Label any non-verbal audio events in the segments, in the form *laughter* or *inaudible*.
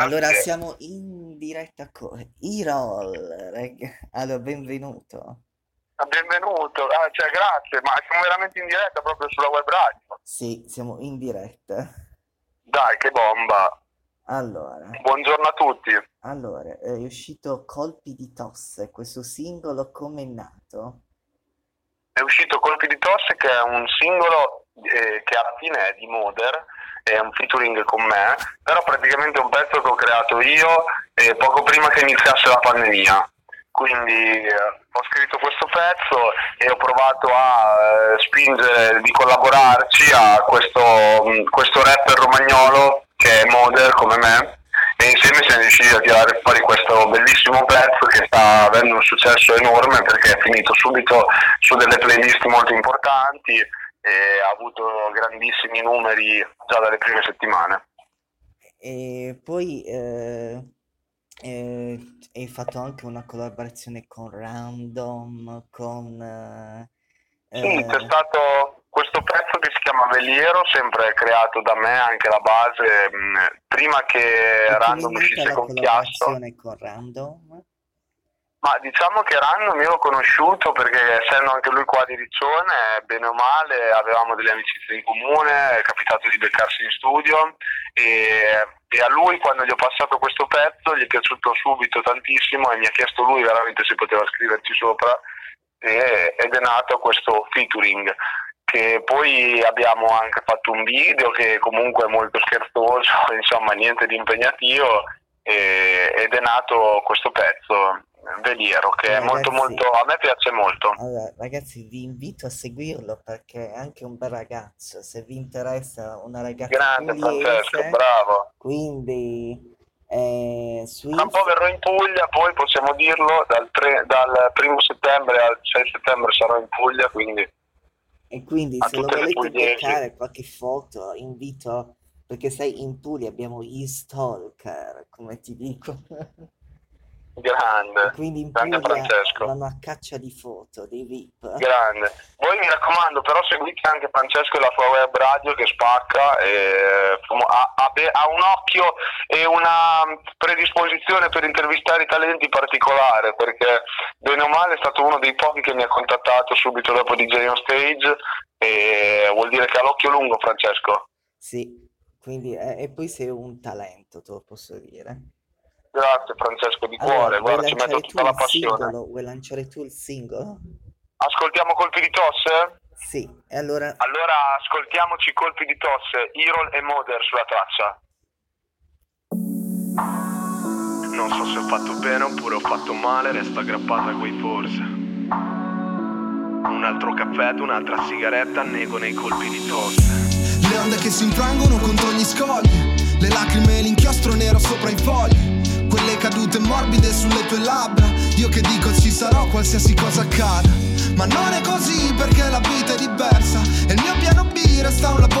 Allora siamo in diretta con Irol, reg- allora benvenuto. Ah, Benvenuto, ah, cioè, grazie, ma siamo veramente in diretta proprio sulla web radio. Sì, siamo in diretta. Dai, che bomba. Allora, Buongiorno a tutti. allora, è uscito Colpi di tosse, questo singolo come è nato? È uscito Colpi di tosse che è un singolo eh, che alla fine è di Moder, è un featuring con me, però praticamente è un pezzo che ho creato io eh, poco prima che iniziasse la pandemia. Quindi eh, ho scritto questo pezzo e ho provato a eh, spingere di collaborarci a questo, mh, questo rapper romagnolo che è Moder come me e insieme siamo riusciti a tirare fuori questo bellissimo pezzo che sta avendo un successo enorme perché è finito subito su delle playlist molto importanti e ha avuto grandissimi numeri già dalle prime settimane. E poi eh, eh, hai fatto anche una collaborazione con Random, con... eh, Sì, c'è eh, stato questo pezzo che si chiama Veliero, sempre creato da me, anche la base, mh, prima che Random uscisse con Chiasso. con Random? Ma diciamo che Random io l'ho conosciuto perché essendo anche lui qua di Riccione, bene o male, avevamo delle amicizie in comune, è capitato di beccarsi in studio e, e a lui quando gli ho passato questo pezzo gli è piaciuto subito tantissimo e mi ha chiesto lui veramente se poteva scriverci sopra e- ed è nato questo featuring che poi abbiamo anche fatto un video che comunque è molto scherzoso, *laughs* insomma niente di impegnativo e- ed è nato questo pezzo, Veliero, che è Allora, molto ragazzi, molto, a me piace molto. allora, ragazzi, vi invito a seguirlo perché è anche un bel ragazzo. Se vi interessa una ragazza Grande Francesco, pugliese, bravo. quindi eh, su Tra un po' verrò in Puglia, poi possiamo dirlo, dal, tre- dal primo settembre al 6 settembre sarò in Puglia, quindi E quindi a se lo volete beccare qualche foto, invito, perché sai, in Puglia abbiamo gli stalker, come ti dico. *laughs* Grande, quindi in grande Francesco. vanno a caccia di foto, dei VIP. Grande. Voi mi raccomando, però seguite anche Francesco e la sua web radio che spacca, e ha, ha ha un occhio e una predisposizione per intervistare i talenti particolare, perché bene o male è stato uno dei pochi che mi ha contattato subito dopo DJ on stage e vuol dire che ha l'occhio lungo Francesco. Sì, quindi, eh, e poi sei un talento, te lo posso dire. Grazie Francesco di Allora, cuore, guarda ci metto tutta la passione. singolo? Vuoi lanciare tu il singolo? Ascoltiamo colpi di tosse? Sì, e allora Allora ascoltiamoci colpi di tosse, Irol e Moder sulla traccia. Non so se ho fatto bene oppure ho fatto male, resta aggrappata a quei forse. Un altro caffè, un'altra sigaretta, nego nei colpi di tosse. Le onde che si infrangono contro gli scogli Le lacrime e l'inchiostro nero sopra i fogli Quelle cadute morbide sulle tue labbra. Io che dico ci sarò qualsiasi cosa accada. Ma non è così perché la vita è diversa. E il mio piano B resta un lavoro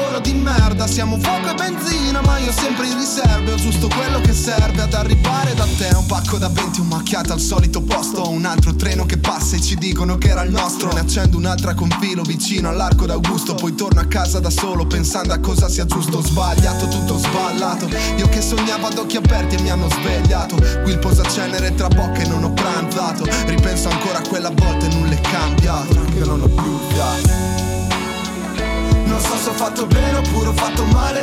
Siamo fuoco e benzina ma io sempre in riserva Ho giusto quello che serve ad arrivare da te. Un pacco da 20, un macchiato al solito posto. Un altro treno che passa e ci dicono che era il nostro. Ne accendo un'altra con filo vicino all'arco d'Augusto. Poi torno a casa da solo pensando a cosa sia giusto Ho sbagliato, tutto sballato. Io che sognavo ad occhi aperti e mi hanno svegliato. Qui il posacenere tra bocche e non ho pranzato. Ripenso ancora a quella volta e nulla è cambiato. Io non ho più fiato non so se ho fatto bene oppure ho fatto male,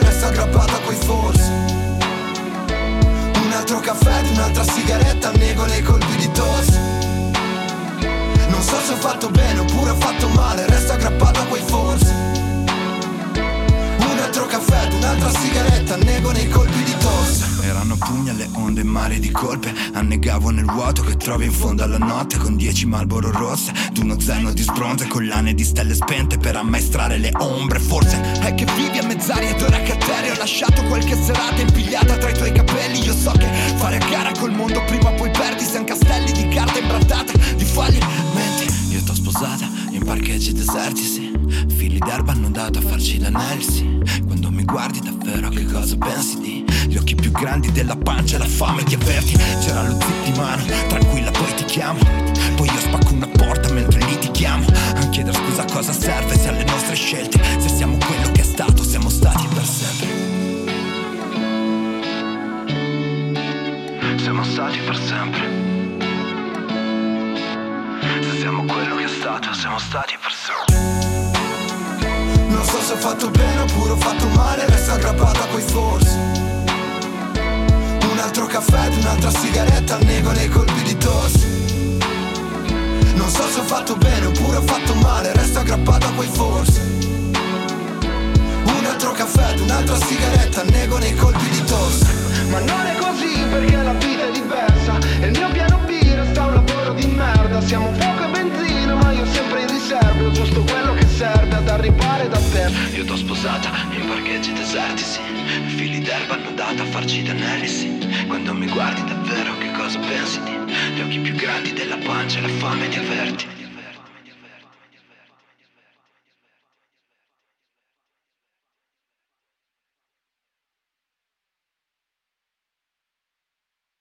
Alle onde e mari di colpe. Annegavo nel vuoto che trovi in fondo alla notte Con dieci malboro rosse Ed uno zaino di sbronze Collane di stelle spente Per ammaestrare le ombre Forse. È che vivi a mezz'aria ed ora terra Ho lasciato qualche serata impigliata tra i tuoi capelli. Io so che fare a gara col mondo Prima o poi perdi Siamo castelli di carta imbrattata Di fallimenti Io t'ho sposata in parcheggi deserti, sì. Fili d'erba hanno dato a farci l'anelli, sì Quando mi guardi davvero che cosa pensi di? Gli occhi più grandi della pancia e la fame di averti C'era lo zip mano, tranquilla poi ti chiamo. Poi io spacco una porta mentre litighiamo A chiedere scusa cosa serve se alle nostre scelte Se siamo quello che è stato, siamo stati per sempre. Stati per sempre. Se siamo quello che è stato, siamo stati per sempre. Non so se ho fatto bene oppure ho fatto male, resta aggrappato a quei forse. Un altro caffè ed un'altra sigaretta, nego nei colpi di tosse. Non so se ho fatto bene oppure ho fatto male, resto aggrappato a quei forse. Un altro caffè ed un'altra sigaretta, arrivare da te. Io t'ho sposata in parcheggi deserti, sì. Fili d'erba annodata a farci danelli, sì. Quando mi guardi davvero che cosa pensi di? Gli occhi più grandi della pancia e la fame di averti